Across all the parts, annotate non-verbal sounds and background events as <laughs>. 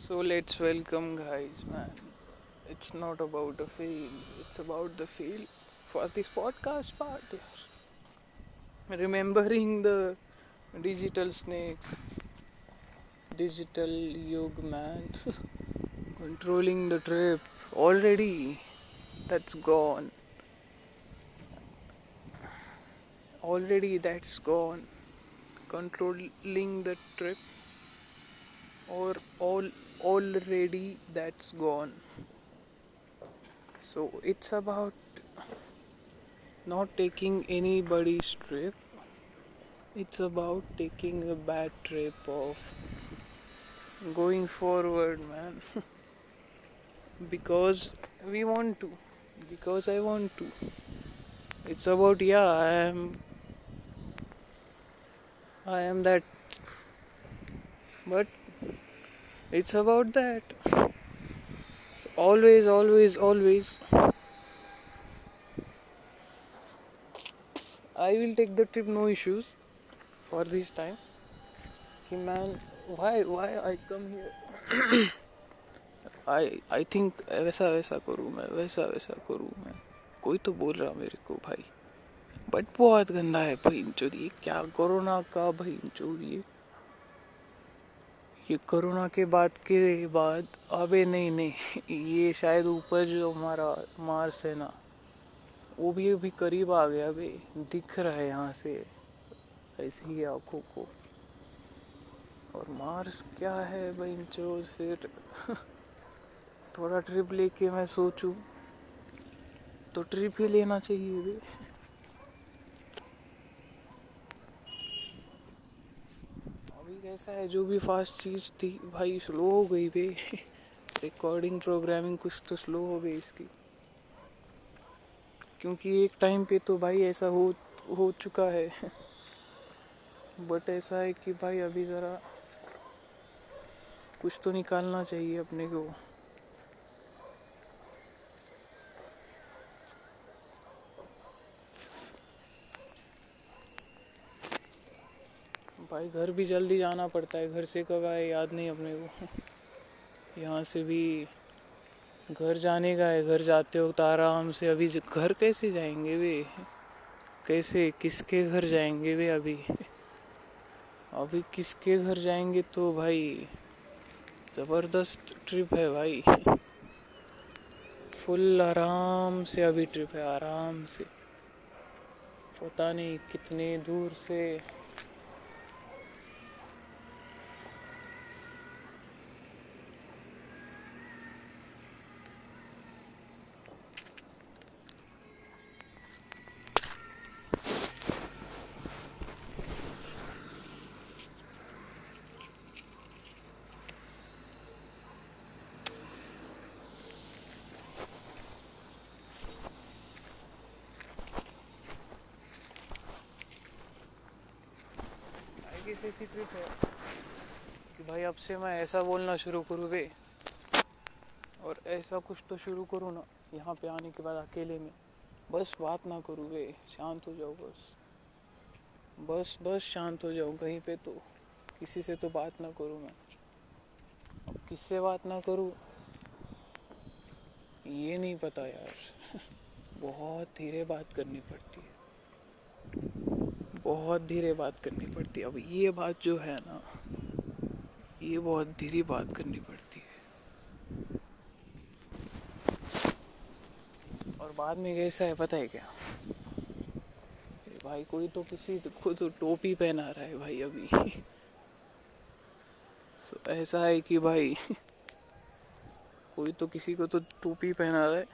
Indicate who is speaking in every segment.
Speaker 1: So let's welcome guys, man. It's not about the feel, it's about the feel for this podcast part. Remembering the digital snake, digital yug man, <laughs> controlling the trip. Already, that's gone. Already, that's gone. Controlling the trip or all already that's gone. So it's about not taking anybody's trip. It's about taking a bad trip of going forward man. <laughs> Because we want to. Because i want to. It's about yeah i am i am that. But it's about that so always always always i will take the trip no issues for this time कि man why why i come here i i think वैसा वैसा करूँ मैं वैसा वैसा करूँ मैं कोई तो बोल रहा मेरे को भाई बट बहुत गंदा है भाई ये क्या कोरोना का भाई जो ये कोरोना के बाद के बाद अबे नहीं नहीं। ये शायद ऊपर जो हमारा मार्स है ना। वो भी अभी करीब आ गया, अभी दिख रहा है यहाँ से, ऐसी ही आँखों को। और मार्स क्या है भाई, जो फिर <laughs> थोड़ा ट्रिप लेके मैं सोचूं तो ट्रिप ही लेना चाहिए बे अभी कैसा है, जो भी फास्ट चीज़ थी, भाई स्लो हो गई बे। रिकॉर्डिंग प्रोग्रामिंग कुछ तो स्लो हो गई इसकी। क्योंकि एक टाइम पे तो भाई ऐसा हो हो चुका है। बट ऐसा है कि भाई अभी ज़रा कुछ तो निकालना चाहिए अपने को। भाई, घर भी जल्दी जाना पड़ता है। घर से कब आए, याद नहीं अपने को। यहाँ से भी घर जाने का है। घर जाते वक्त आराम से अभी घर कैसे जाएँगे वे? कैसे, किसके घर जाएँगे वे अभी? अभी किसके घर जाएँगे तो भाई, ज़बरदस्त ट्रिप है भाई। फुल आराम से अभी ट्रिप है, आराम से। पता नहीं कितने दूर से किस ऐसी ट्रिप है कि भाई अब से मैं ऐसा बोलना शुरू करूँ बे और ऐसा कुछ तो शुरू करूँ ना, यहाँ पे आने के बाद अकेले में। बस बात ना करूँ बे शांत हो जाओ बस। बस बस शांत हो जाओ, कहीं पे तो किसी से तो बात ना करूँ मैं। अब किससे बात ना करूँ? ये नहीं पता यार। <laughs> बहुत धीरे बात करनी पड़ती है। बहुत धीरे बात करनी पड़ती है। अब ये बात जो है ना ये बहुत धीरे बात करनी पड़ती है। और बाद में कैसा है पता है क्या? भाई कोई तो किसी को तो टोपी पहना रहा है भाई अभी। so, ऐसा है कि भाई कोई तो किसी को तो टोपी पहना रहा है।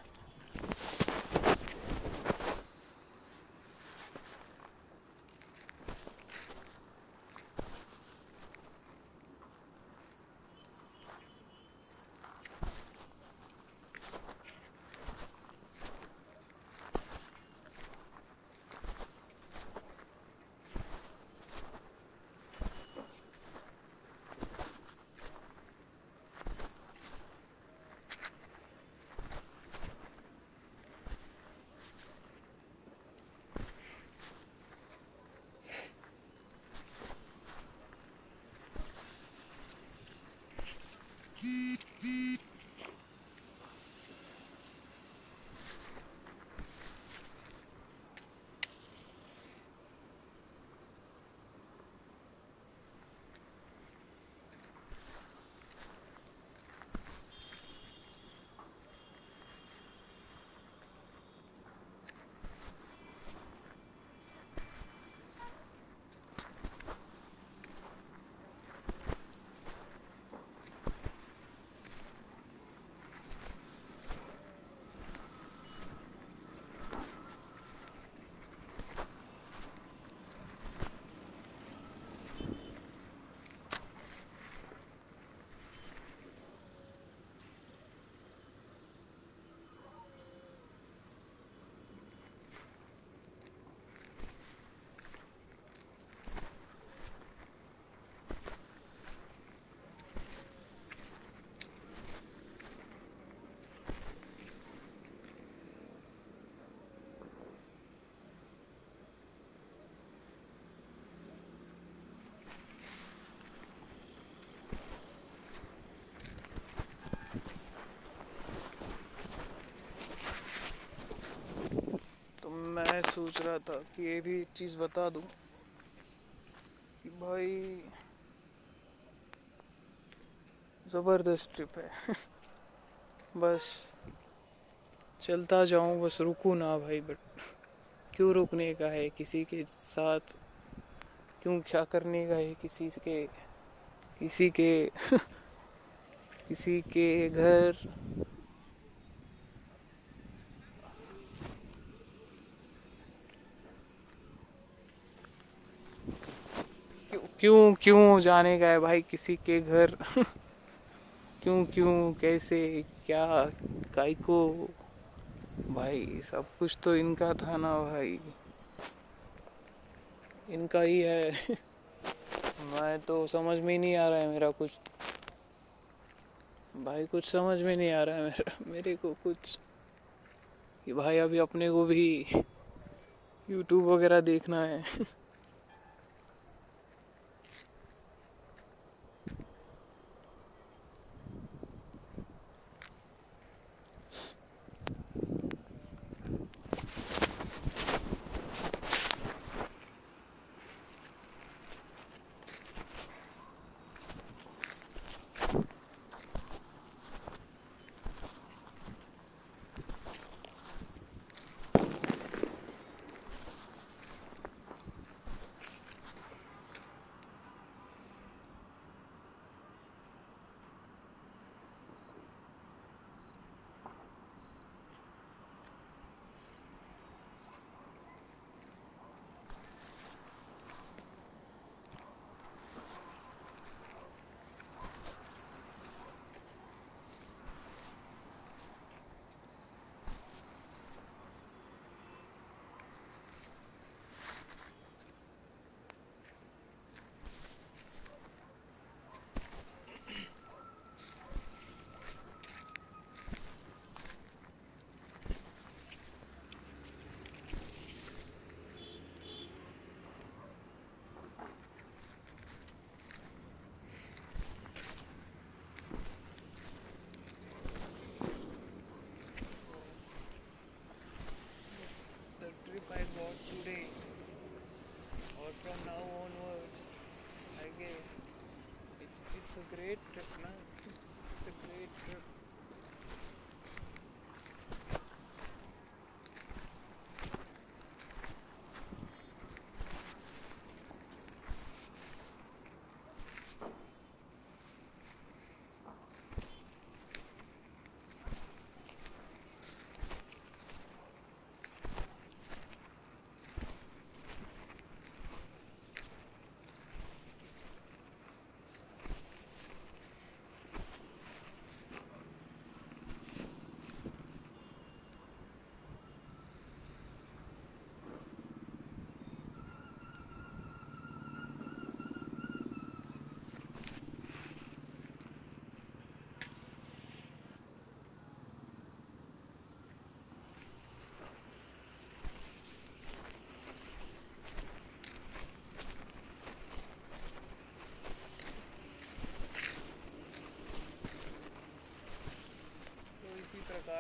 Speaker 1: मैं सोच रहा था कि ये भी एक चीज़ बता दूँ कि भाई, ज़बरदस्त ट्रिप है। <laughs> बस चलता जाऊँ, बस रुकूं ना भाई बट क्यों रुकने का है? किसी के साथ क्यों क्या करने का है? किसी के किसी के <laughs> किसी के घर क्यों क्यों जाने है भाई किसी के घर। <laughs> क्यों क्यों, कैसे, क्या काय को? भाई सब कुछ तो इनका था ना भाई। इनका ही है। <laughs> मैं तो समझ में ही नहीं आ रहा है मेरा कुछ। भाई कुछ समझ में नहीं आ रहा है मेरा, <laughs> मेरे को कुछ। कि भाई अभी अपने को भी यूट्यूब वगैरह देखना है। Or from now onwards, I guess it's, it's a great trip, na? It's a great trip.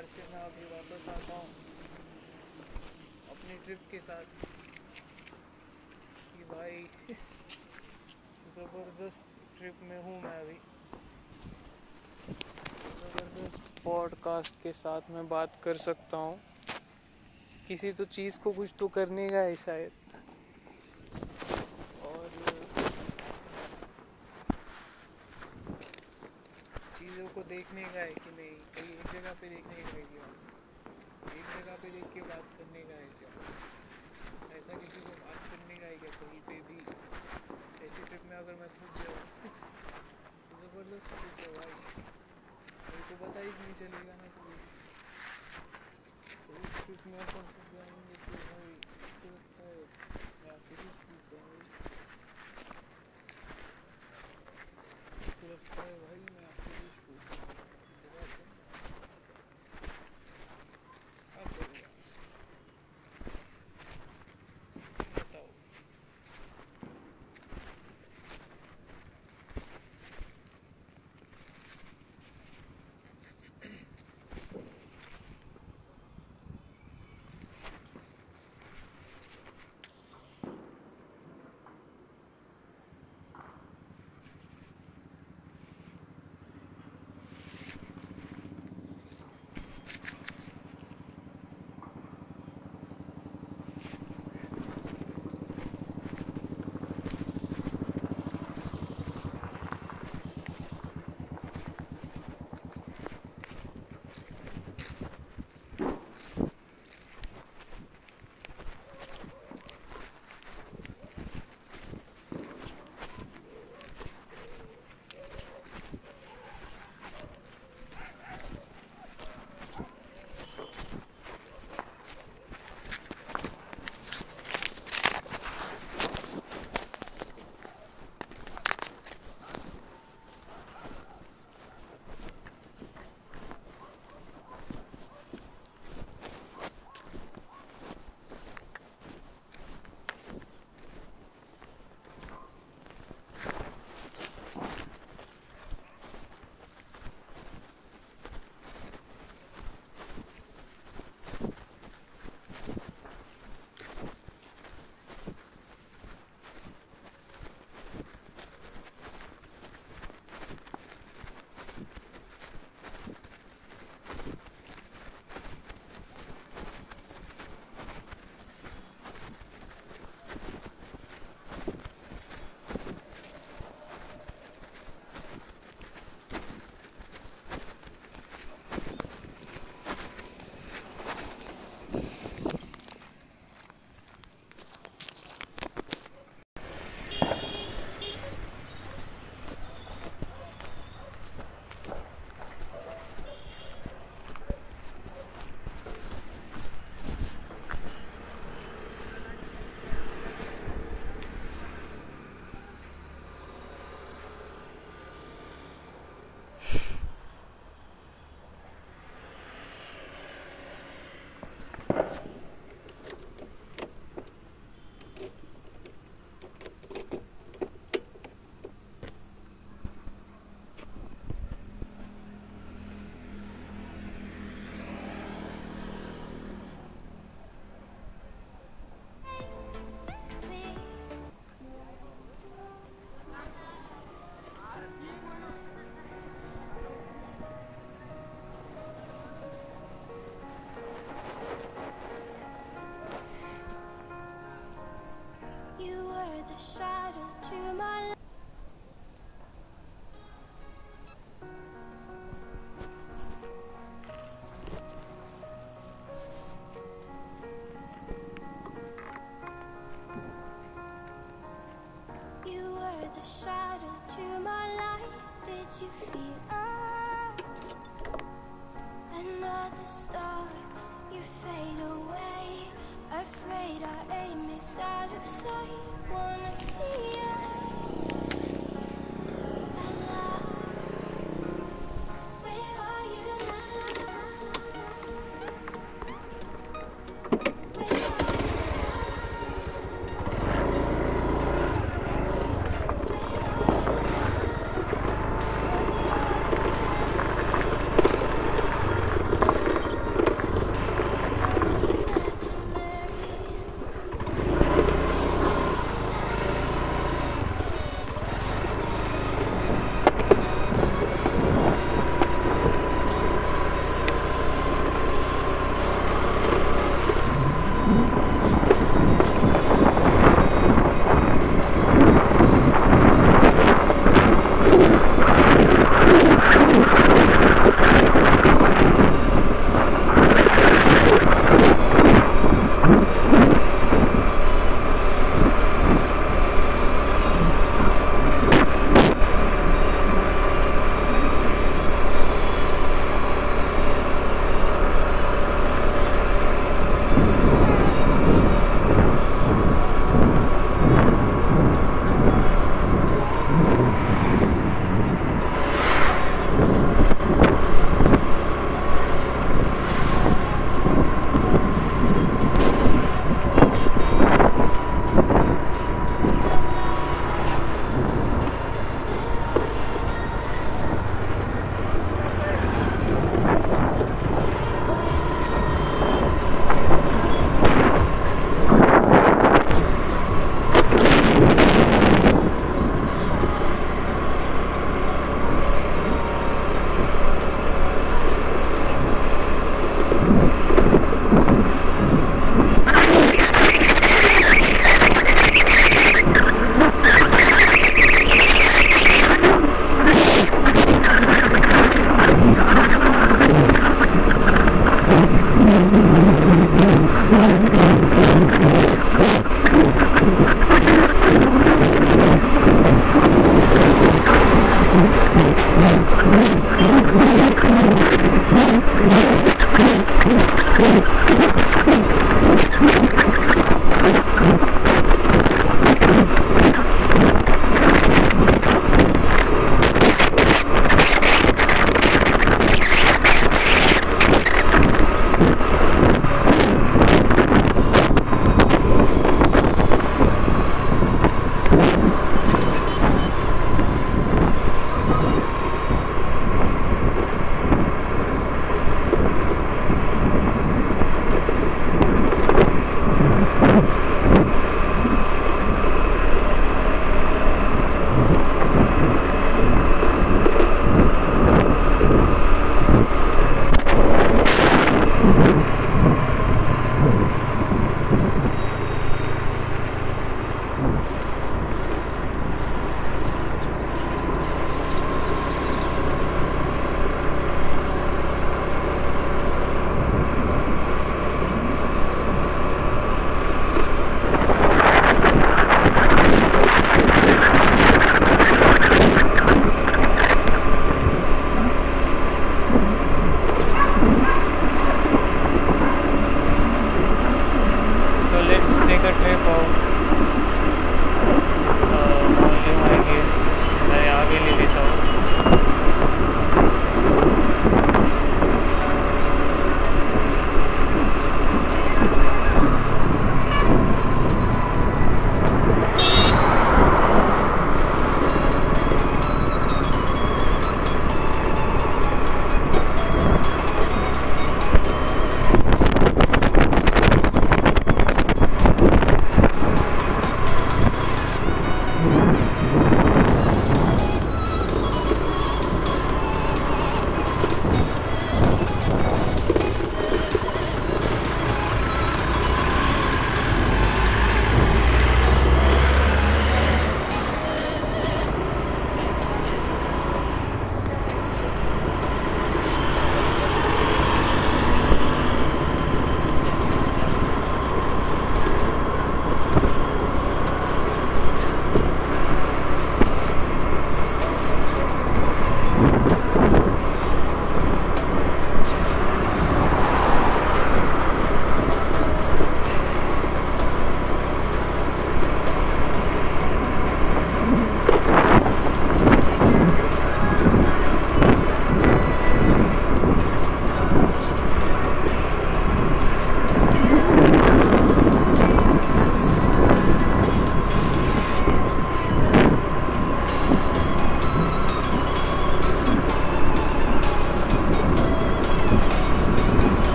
Speaker 1: बाहर से मैं अभी वापस आता हूँ। अपनी ट्रिप के साथ। कि भाई, ज़बरदस्त ट्रिप में हूँ मैं अभी। ज़बरदस्त पॉडकास्ट के साथ मैं बात कर सकता हूँ। किसी तो चीज़ को कुछ तो करने का है शायद और चीज़ों को देखने का है कि नहीं कहीं एक जगह पे देखने का है क्या एक जगह पे देख के बात करने का है क्या ऐसा किसी को बात करने का है क्या कहीं पे भी ऐसी ट्रिप में अगर मैं खुद जाऊँ तो ज़बरदस्त ट्रिप है भाई। मेरे को पता ही नहीं चलेगा ना कोई। तो ट्रिप में अपन you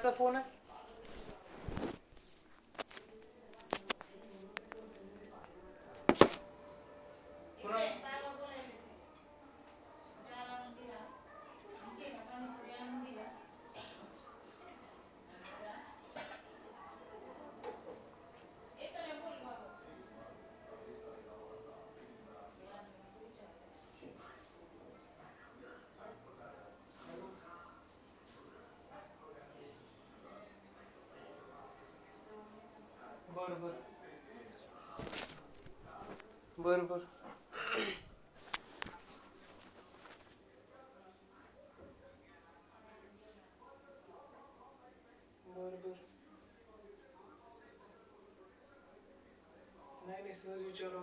Speaker 1: Mikrofone? बर बर. बर बर. नाही नाही सहज विचारा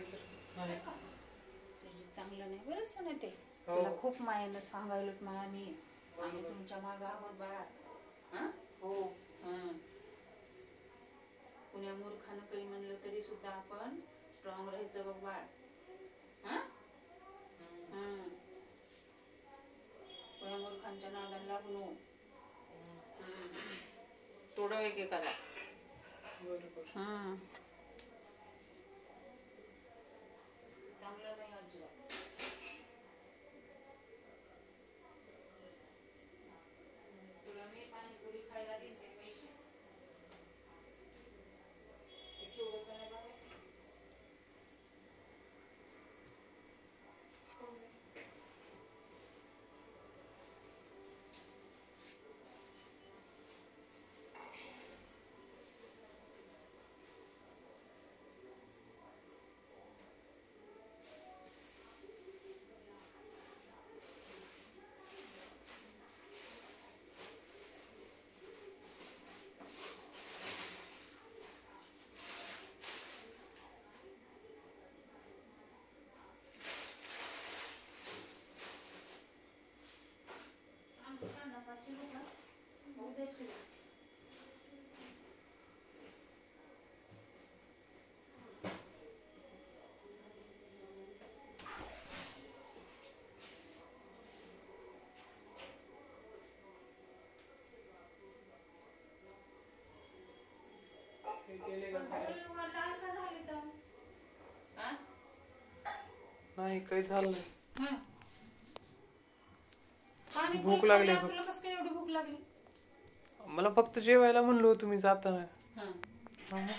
Speaker 1: सर नाही
Speaker 2: तुझं चांगलं नाही बरंच ना ते
Speaker 1: हो.
Speaker 2: तुला खूप मायानं सांगायलो माया मी आम्ही तुमच्या मागं आहोत बाळा हं?
Speaker 1: हो
Speaker 2: हं. कुण्या मूर्खानं काही म्हणलं तरी सुद्धा आपण स्ट्रॉंग राहायचं बघ बाळ हं? हं. कुण्या मूर्खांच्या नादाला लागू नको. हं. तोडव एकेकाला
Speaker 1: बरोबर
Speaker 2: हं. नाही
Speaker 1: काही झालं नाही
Speaker 2: हं. पाणी
Speaker 1: भूक लागली.
Speaker 2: तुला कसं काय एवढी भूक लागली
Speaker 1: मला फक्त जेवायला म्हणलो तुम्ही जाताना
Speaker 2: हं.
Speaker 1: हा मग.